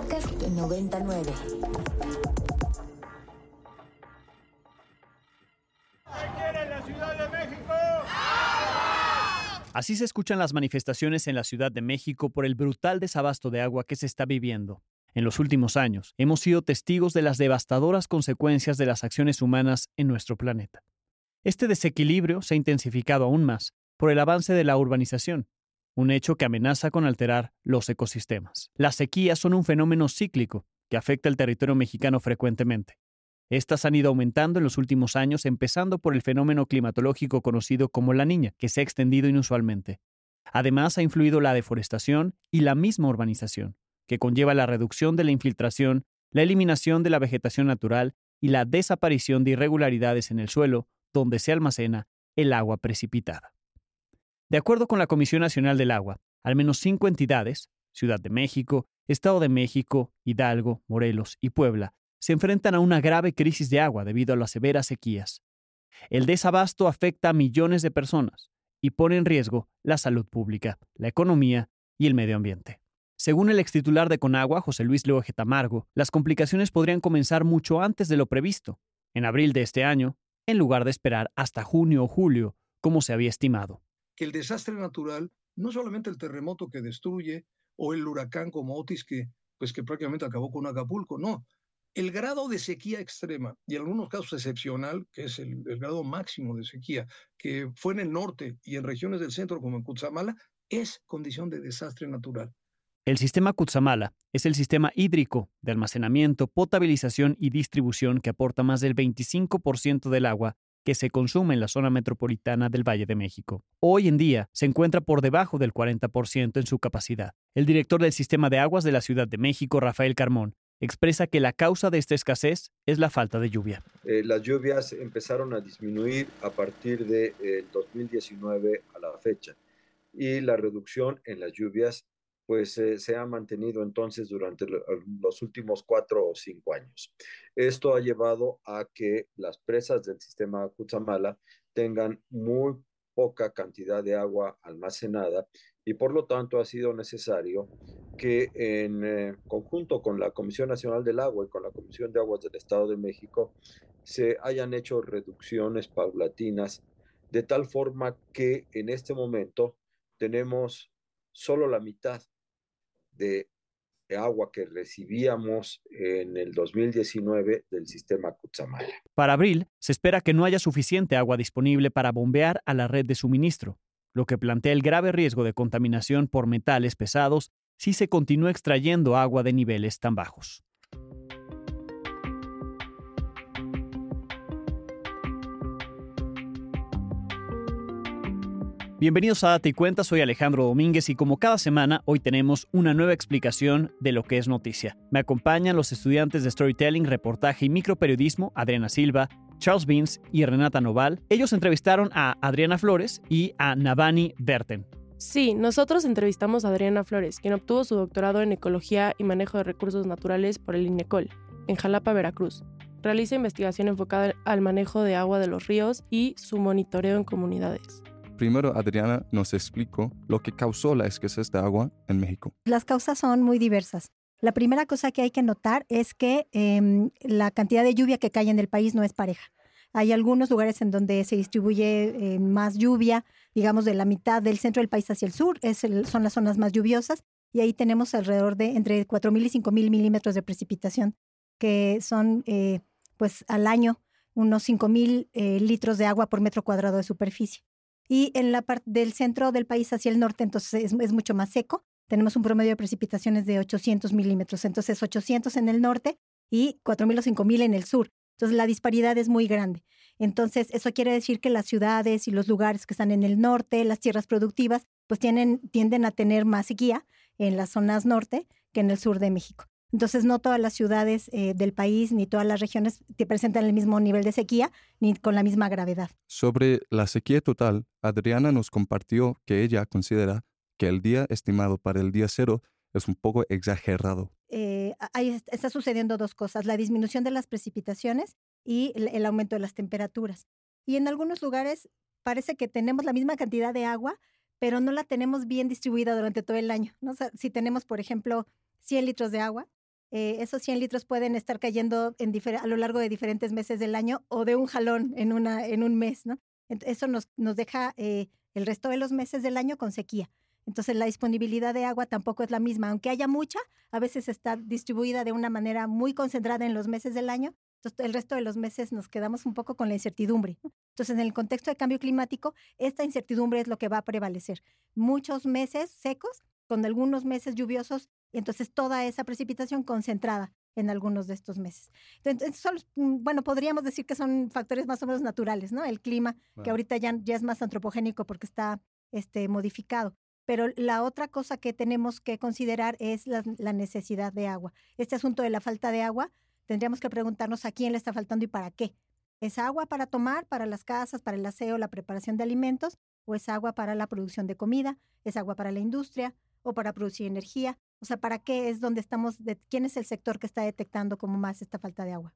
podcast 99. Así se escuchan las manifestaciones en la Ciudad de México por el brutal desabasto de agua que se está viviendo. En los últimos años, hemos sido testigos de las devastadoras consecuencias de las acciones humanas en nuestro planeta. Este desequilibrio se ha intensificado aún más por el avance de la urbanización, un hecho que amenaza con alterar los ecosistemas. Las sequías son un fenómeno cíclico que afecta al territorio mexicano frecuentemente. Estas han ido aumentando en los últimos años, empezando por el fenómeno climatológico conocido como la niña, que se ha extendido inusualmente. Además, ha influido la deforestación y la misma urbanización, que conlleva la reducción de la infiltración, la eliminación de la vegetación natural y la desaparición de irregularidades en el suelo, donde se almacena el agua precipitada. De acuerdo con la Comisión Nacional del Agua, al menos cinco entidades, Ciudad de México, Estado de México, Hidalgo, Morelos y Puebla, se enfrentan a una grave crisis de agua debido a las severas sequías. El desabasto afecta a millones de personas y pone en riesgo la salud pública, la economía y el medio ambiente. Según el extitular de Conagua, José Luis Loeje Tamargo, las complicaciones podrían comenzar mucho antes de lo previsto, en abril de este año, en lugar de esperar hasta junio o julio, como se había estimado. El desastre natural, no solamente el terremoto que destruye o el huracán como Otis que, pues que prácticamente acabó con Acapulco, no, el grado de sequía extrema, y en algunos casos excepcional, que es el, grado máximo de sequía, que fue en el norte y en regiones del centro como en Cutzamala, es condición de desastre natural. El sistema Cutzamala es el sistema hídrico de almacenamiento, potabilización y distribución que aporta más del 25% del agua que se consume en la zona metropolitana del Valle de México. Hoy en día se encuentra por debajo del 40% en su capacidad. El director del sistema de aguas de la Ciudad de México, Rafael Carmón, expresa que la causa de esta escasez es la falta de lluvia. Eh, las lluvias empezaron a disminuir a partir del de, 2019 eh, a la fecha y la reducción en las lluvias pues eh, se ha mantenido entonces durante los últimos cuatro o cinco años. Esto ha llevado a que las presas del sistema Cutzamala tengan muy poca cantidad de agua almacenada y por lo tanto ha sido necesario que en eh, conjunto con la Comisión Nacional del Agua y con la Comisión de Aguas del Estado de México se hayan hecho reducciones paulatinas de tal forma que en este momento tenemos solo la mitad de agua que recibíamos en el 2019 del sistema Cutzamala. Para abril, se espera que no haya suficiente agua disponible para bombear a la red de suministro, lo que plantea el grave riesgo de contaminación por metales pesados si se continúa extrayendo agua de niveles tan bajos. Bienvenidos a Date y Cuenta, soy Alejandro Domínguez y como cada semana hoy tenemos una nueva explicación de lo que es noticia. Me acompañan los estudiantes de Storytelling, Reportaje y Microperiodismo, Adriana Silva, Charles Beans y Renata Noval. Ellos entrevistaron a Adriana Flores y a Navani Berten. Sí, nosotros entrevistamos a Adriana Flores, quien obtuvo su doctorado en Ecología y Manejo de Recursos Naturales por el INECOL, en Jalapa, Veracruz. Realiza investigación enfocada al manejo de agua de los ríos y su monitoreo en comunidades. Primero, Adriana nos explicó lo que causó la escasez de agua en México. Las causas son muy diversas. La primera cosa que hay que notar es que em, la cantidad de lluvia que cae en el país no es pareja. Hay algunos lugares en donde se distribuye eh, más lluvia, digamos de la mitad del centro del país hacia el sur, son las zonas más lluviosas, y ahí tenemos alrededor de entre 4.000 y 5.000 milímetros de precipitación, que son eh, pues al año unos 5.000 eh, litros de agua por metro cuadrado de superficie. Y en la parte del centro del país hacia el norte, entonces es, mucho más seco. Tenemos un promedio de precipitaciones de 800 milímetros, entonces 800 en el norte y 4.000 o 5.000 en el sur. Entonces, la disparidad es muy grande. Entonces, eso quiere decir que las ciudades y los lugares que están en el norte, las tierras productivas, pues tienen, tienden a tener más sequía en las zonas norte que en el sur de México. Entonces, no todas las ciudades eh, del país ni todas las regiones te presentan el mismo nivel de sequía ni con la misma gravedad. Sobre la sequía total, Adriana nos compartió que ella considera que el día estimado para el día cero es un poco exagerado. Eh, ahí está sucediendo dos cosas, la disminución de las precipitaciones y el, aumento de las temperaturas. Y en algunos lugares parece que tenemos la misma cantidad de agua, pero no la tenemos bien distribuida durante todo el año. ¿no? si tenemos, por ejemplo, 100 litros de agua, eh, esos 100 litros pueden estar cayendo en a lo largo de diferentes meses del año o de un jalón en, una, en un mes, ¿no? Eso nos, nos deja eh, el resto de los meses del año con sequía. Entonces la disponibilidad de agua tampoco es la misma, aunque haya mucha, a veces está distribuida de una manera muy concentrada en los meses del año, entonces el resto de los meses nos quedamos un poco con la incertidumbre. Entonces en el contexto de cambio climático, esta incertidumbre es lo que va a prevalecer. Muchos meses secos, con algunos meses lluviosos, y entonces toda esa precipitación concentrada en algunos de estos meses. Entonces, mm, bueno, podríamos decir que son factores más o menos naturales, ¿no? El clima, que ahorita ya, ya es más antropogénico porque está este, modificado. Pero la otra cosa que tenemos que considerar es la, necesidad de agua. Este asunto de la falta de agua, tendríamos que preguntarnos a quién le está faltando y para qué. ¿Es agua para tomar, para las casas, para el aseo, la preparación de alimentos? ¿O es agua para la producción de comida? ¿Es agua para la industria? ¿O para producir energía? O sea, ¿para qué es donde estamos? ¿Quién es el sector que está detectando como más esta falta de agua?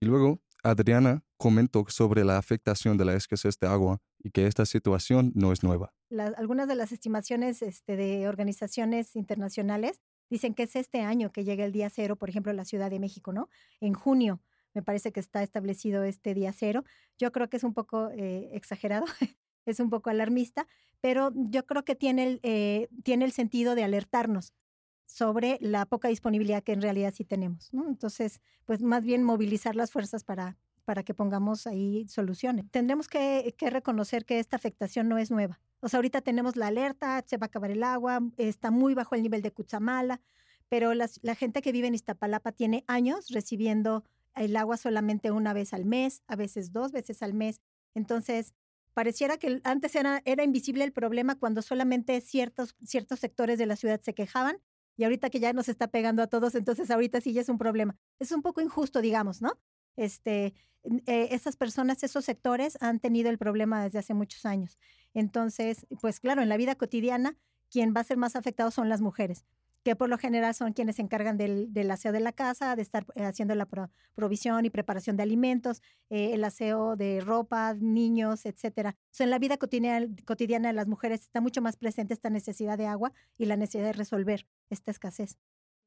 Y luego, Adriana comentó sobre la afectación de la escasez de agua y que esta situación no es nueva. algunas de las estimaciones este, de organizaciones internacionales dicen que es este año que llega el día cero, por ejemplo, en la Ciudad de México, ¿no? En junio me parece que está establecido este día cero. Yo creo que es un poco eh, exagerado, es un poco alarmista, pero yo creo que tiene el, eh, tiene el sentido de alertarnos sobre la poca disponibilidad que en realidad sí tenemos. Entonces, pues más bien movilizar las fuerzas para, para que pongamos ahí soluciones. Tendremos que, reconocer que esta afectación no es nueva. O sea, ahorita tenemos la alerta, se va a acabar el agua, está muy bajo el nivel de Cuchamala, pero la gente que vive en Iztapalapa tiene años recibiendo el agua solamente una vez al mes, a veces dos veces al mes. Entonces, pareciera que antes era, era invisible el problema cuando solamente ciertos, ciertos sectores de la ciudad se quejaban y ahorita que ya nos está pegando a todos, entonces ahorita sí ya es un problema. Es un poco injusto, digamos, ¿no? Este, eh, esas personas, esos sectores han tenido el problema desde hace muchos años. Entonces, pues claro, en la vida cotidiana, quien va a ser más afectado son las mujeres que por lo general son quienes se encargan del, aseo de la casa, de estar eh, haciendo la provisión y preparación de alimentos, eh, el aseo de ropa, niños, etcétera. en la vida cotidiana, cotidiana de las mujeres está mucho más presente esta necesidad de agua y la necesidad de resolver esta escasez.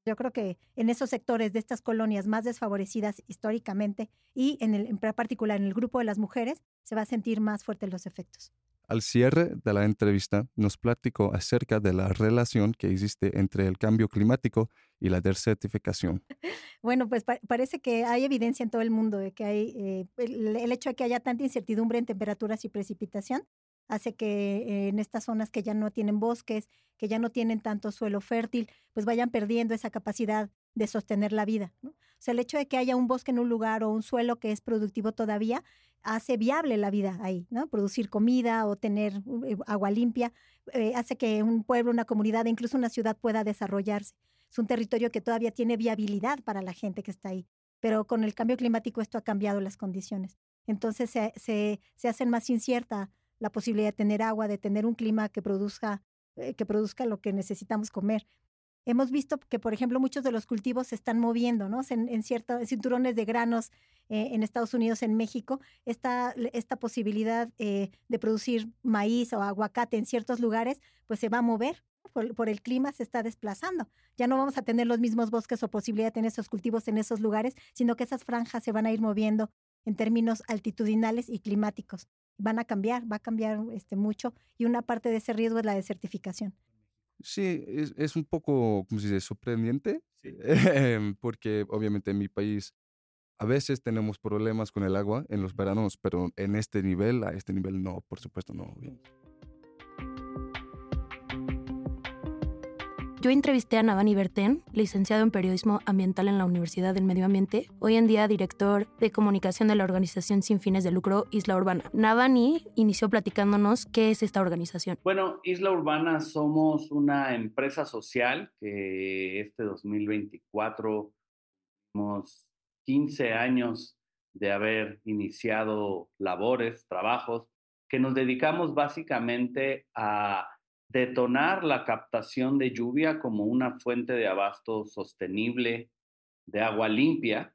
Yo creo que en esos sectores de estas colonias más desfavorecidas históricamente y en, el, en particular en el grupo de las mujeres, se va a sentir más fuertes los efectos. Al cierre de la entrevista nos platicó acerca de la relación que existe entre el cambio climático y la desertificación. Bueno, pues parece que hay evidencia en todo el mundo de que hay eh, el, hecho de que haya tanta incertidumbre en temperaturas y precipitación hace que eh, en estas zonas que ya no tienen bosques, que ya no tienen tanto suelo fértil, pues vayan perdiendo esa capacidad de sostener la vida. O sea, el hecho de que haya un bosque en un lugar o un suelo que es productivo todavía hace viable la vida ahí, ¿no? Producir comida o tener eh, agua limpia eh, hace que un pueblo, una comunidad, incluso una ciudad pueda desarrollarse. Es un territorio que todavía tiene viabilidad para la gente que está ahí, pero con el cambio climático esto ha cambiado las condiciones. Entonces se, se, se hacen más incierta la posibilidad de tener agua, de tener un clima que produzca, eh, que produzca lo que necesitamos comer. Hemos visto que, por ejemplo, muchos de los cultivos se están moviendo, ¿no? En, ciertos cinturones de granos eh, en Estados Unidos, en México, esta, esta posibilidad eh, de producir maíz o aguacate en ciertos lugares, pues se va a mover. Por, por, el clima se está desplazando. Ya no vamos a tener los mismos bosques o posibilidad de tener esos cultivos en esos lugares, sino que esas franjas se van a ir moviendo en términos altitudinales y climáticos. Van a cambiar, va a cambiar este, mucho y una parte de ese riesgo es la desertificación. Sí, es, es un poco, como se dice, sorprendente, porque obviamente en mi país a veces tenemos problemas con el agua en los veranos, pero en este nivel, a este nivel no, por supuesto no. Yo entrevisté a Navani Berten, licenciado en Periodismo Ambiental en la Universidad del Medio Ambiente, hoy en día director de comunicación de la organización sin fines de lucro Isla Urbana. Navani inició platicándonos qué es esta organización. Bueno, Isla Urbana somos una empresa social que este 2024 tenemos 15 años de haber iniciado labores, trabajos, que nos dedicamos básicamente a detonar la captación de lluvia como una fuente de abasto sostenible de agua limpia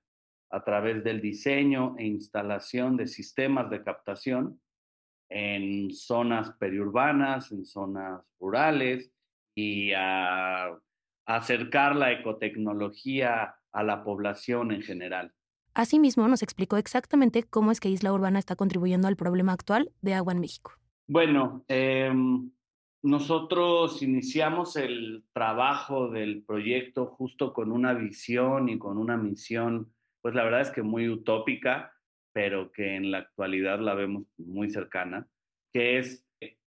a través del diseño e instalación de sistemas de captación en zonas periurbanas, en zonas rurales y a acercar la ecotecnología a la población en general. Asimismo, nos explicó exactamente cómo es que Isla Urbana está contribuyendo al problema actual de agua en México. Bueno, em, nosotros iniciamos el trabajo del proyecto justo con una visión y con una misión, pues la verdad es que muy utópica, pero que en la actualidad la vemos muy cercana, que es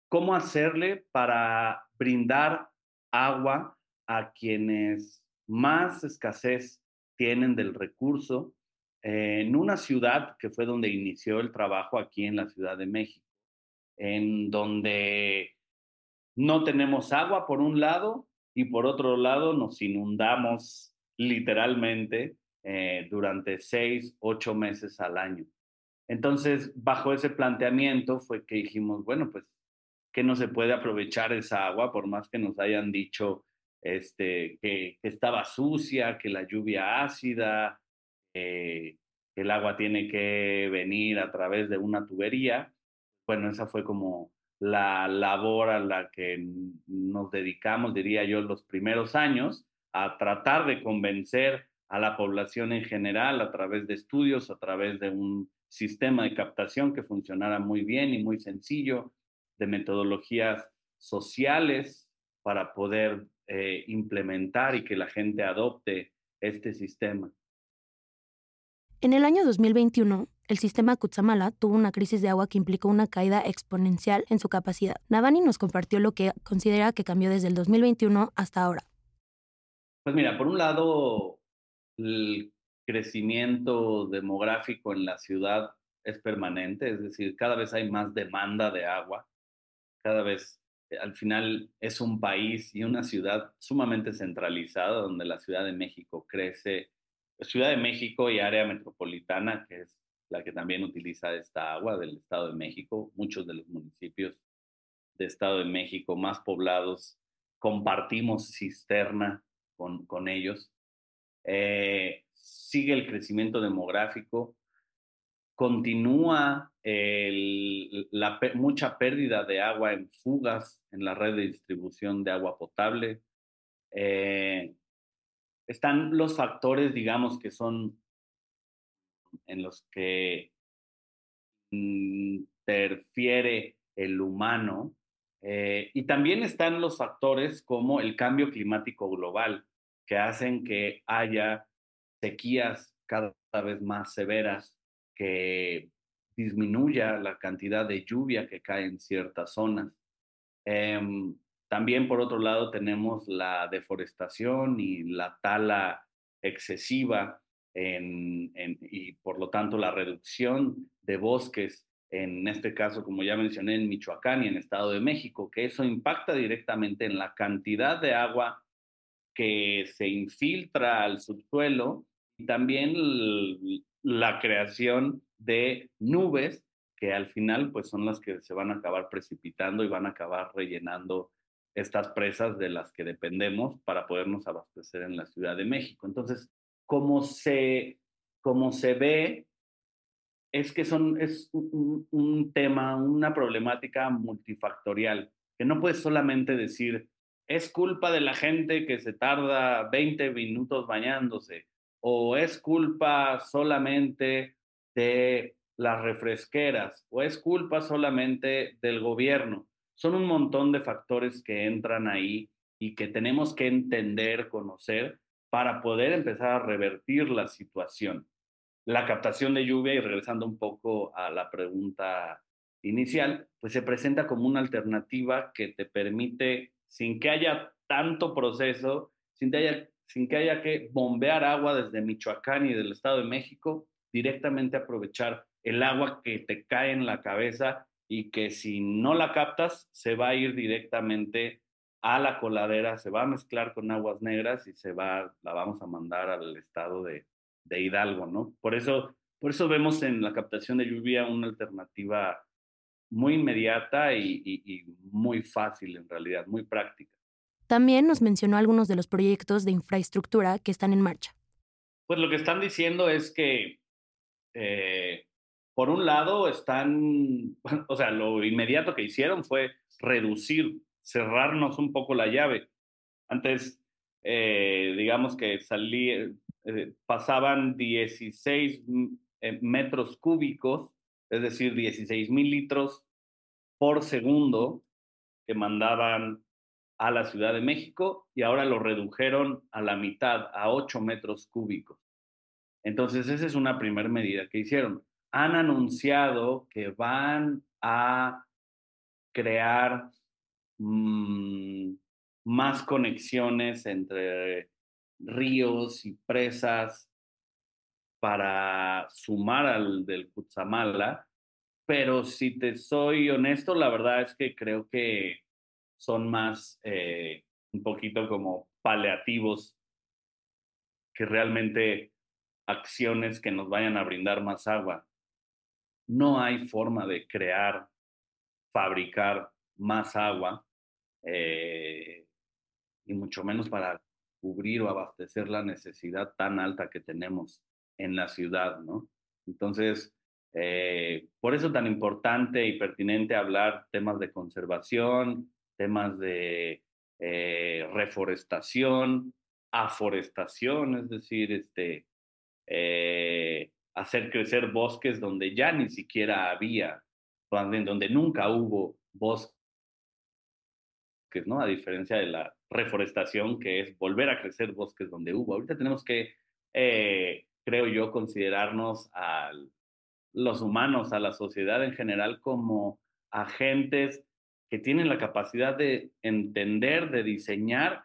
cómo hacerle para brindar agua a quienes más escasez tienen del recurso en una ciudad que fue donde inició el trabajo aquí en la Ciudad de México, en donde no tenemos agua por un lado y por otro lado nos inundamos literalmente eh, durante seis, ocho meses al año. Entonces, bajo ese planteamiento fue que dijimos, bueno, pues que no se puede aprovechar esa agua, por más que nos hayan dicho este, que, estaba sucia, que la lluvia ácida, eh, el agua tiene que venir a través de una tubería. Bueno, esa fue como la labor a la que nos dedicamos, diría yo, los primeros años, a tratar de convencer a la población en general a través de estudios, a través de un sistema de captación que funcionara muy bien y muy sencillo, de metodologías sociales para poder eh, implementar y que la gente adopte este sistema. En el año 2021, el sistema Kutsamala tuvo una crisis de agua que implicó una caída exponencial en su capacidad. Navani nos compartió lo que considera que cambió desde el 2021 hasta ahora. Pues mira, por un lado, el crecimiento demográfico en la ciudad es permanente, es decir, cada vez hay más demanda de agua cada vez eh, al final es un país y una ciudad sumamente centralizada, donde la Ciudad de México crece, Ciudad de México y área metropolitana, que es la que también utiliza esta agua del Estado de México, muchos de los municipios del Estado de México más poblados compartimos cisterna con, con ellos. Eh, sigue el crecimiento demográfico, continúa la, mucha pérdida de agua en fugas en la red de distribución de agua potable. Eh, están los factores, digamos, que son en los que interfiere el humano. Eh, y también están los factores como el cambio climático global, que hacen que haya sequías cada vez más severas que disminuya la cantidad de lluvia que cae en ciertas zonas. Em, también, por otro lado, tenemos la deforestación y la tala excesiva y, por lo tanto, la reducción de bosques, en este caso, como ya mencioné, en Michoacán y en Estado de México, que eso impacta directamente en la cantidad de agua que se infiltra al subsuelo y también la creación de nubes que al final pues son las que se van a acabar precipitando y van a acabar rellenando estas presas de las que dependemos para podernos abastecer en la Ciudad de México. Entonces, como se, como se ve, es que son, es un, tema, una problemática multifactorial, que no puedes solamente decir, es culpa de la gente que se tarda 20 minutos bañándose, o es culpa solamente de las refresqueras o es culpa solamente del gobierno. Son un montón de factores que entran ahí y que tenemos que entender, conocer para poder empezar a revertir la situación. La captación de lluvia, y regresando un poco a la pregunta inicial, pues se presenta como una alternativa que te permite, sin que haya tanto proceso, sin que haya sin que haya que bombear agua desde Michoacán y del Estado de México, directamente aprovechar el agua que te cae en la cabeza y que si no la captas, se va a ir directamente a la coladera, se va a mezclar con aguas negras y se va, la vamos a mandar al estado de, Hidalgo, ¿no? Por eso, por eso vemos en la captación de lluvia una alternativa muy inmediata y muy fácil en realidad, muy práctica. También nos mencionó algunos de los proyectos de infraestructura que están en marcha. Pues lo que están diciendo es que, eh, por un lado, están, o sea, lo inmediato que hicieron fue reducir, cerrarnos un poco la llave. Antes eh, digamos que salía, eh, pasaban 16 metros cúbicos, es decir, 16 mil litros por segundo que mandaban a la Ciudad de México y ahora lo redujeron a la mitad, a 8 metros cúbicos. Entonces, esa es una primera medida que hicieron. Han anunciado que van a crear mm, más conexiones entre ríos y presas para sumar al del Cutzamala, pero si te soy honesto, la verdad es que creo que son más eh, un poquito como paliativos que realmente acciones que nos vayan a brindar más agua. No hay forma de crear, fabricar más agua, eh, y mucho menos para cubrir o abastecer la necesidad tan alta que tenemos en la ciudad, ¿no? Entonces, eh, por eso tan importante y pertinente hablar temas de conservación, temas de eh, reforestación, aforestación, es decir, este, hacer crecer bosques donde ya ni siquiera había, donde nunca hubo ¿no? A diferencia de la reforestación, que es volver a crecer bosques donde hubo. Ahorita tenemos que, eh, creo yo, considerarnos a los humanos, a la sociedad en general, como agentes que tienen la capacidad de entender, de diseñar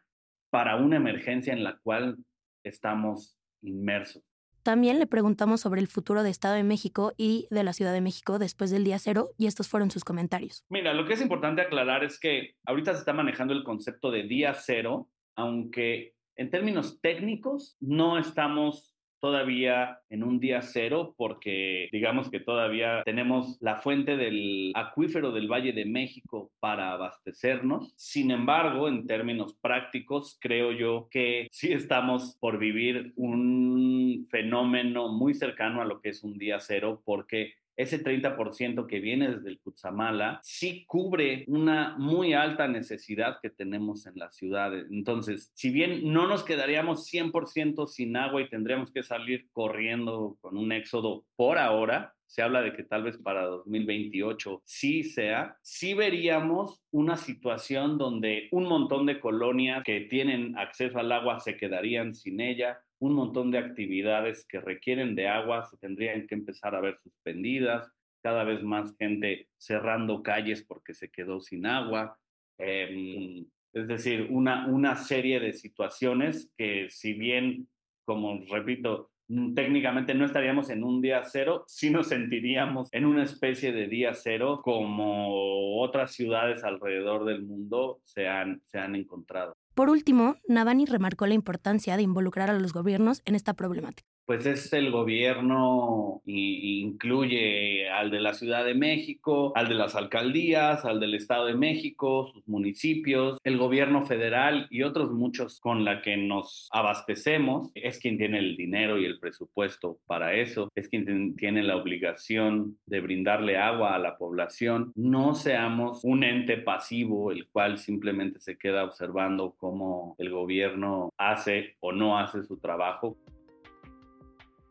para una emergencia en la cual estamos inmersos. También le preguntamos sobre el futuro de Estado de México y de la Ciudad de México después del día cero y estos fueron sus comentarios. Mira, lo que es importante aclarar es que ahorita se está manejando el concepto de día cero, aunque en términos técnicos no estamos todavía en un día cero porque digamos que todavía tenemos la fuente del acuífero del Valle de México para abastecernos. Sin embargo, en términos prácticos, creo yo que sí estamos por vivir un fenómeno muy cercano a lo que es un día cero porque ese 30% que viene desde el Cutzamala sí cubre una muy alta necesidad que tenemos en las ciudades. Entonces, si bien no nos quedaríamos 100% sin agua y tendríamos que salir corriendo con un éxodo por ahora, se habla de que tal vez para 2028 sí sea, sí veríamos una situación donde un montón de colonias que tienen acceso al agua se quedarían sin ella, un montón de actividades que requieren de agua se tendrían que empezar a ver suspendidas, cada vez más gente cerrando calles porque se quedó sin agua. Em, es decir, una, una serie de situaciones que si bien, como repito, técnicamente no estaríamos en un día cero, sí nos sentiríamos en una especie de día cero como otras ciudades alrededor del mundo se han, se han encontrado. Por último, Navani remarcó la importancia de involucrar a los gobiernos en esta problemática pues es el gobierno y, incluye al de la Ciudad de México, al de las alcaldías, al del Estado de México, sus municipios, el gobierno federal y otros muchos con la que nos abastecemos. Es quien tiene el dinero y el presupuesto para eso, es quien tiene la obligación de brindarle agua a la población. No seamos un ente pasivo el cual simplemente se queda observando cómo el gobierno hace o no hace su trabajo.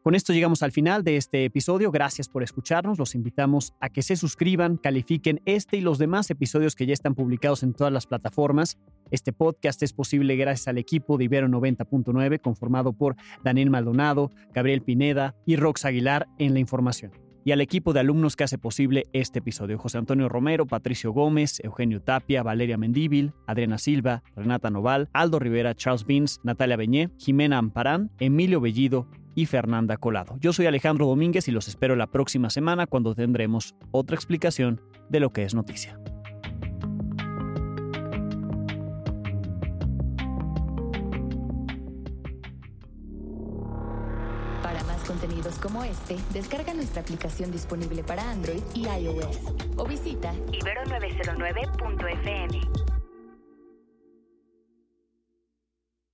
Con esto llegamos al final de este episodio. Gracias por escucharnos. Los invitamos a que se suscriban, califiquen este y los demás episodios que ya están publicados en todas las plataformas. Este podcast es posible gracias al equipo de Ibero 90.9 conformado por Daniel Maldonado, Gabriel Pineda y Rox Aguilar en la información. Y al equipo de alumnos que hace posible este episodio. José Antonio Romero, Patricio Gómez, Eugenio Tapia, Valeria Mendíbil, Adriana Silva, Renata Noval, Aldo Rivera, Charles Beans, Natalia Beñé, Jimena Amparán, Emilio Bellido y Fernanda Colado. Yo soy Alejandro Domínguez y los espero la próxima semana cuando tendremos otra explicación de lo que es noticia. Para más contenidos como este, descarga nuestra aplicación disponible para Android y iOS o visita ibero909.fm.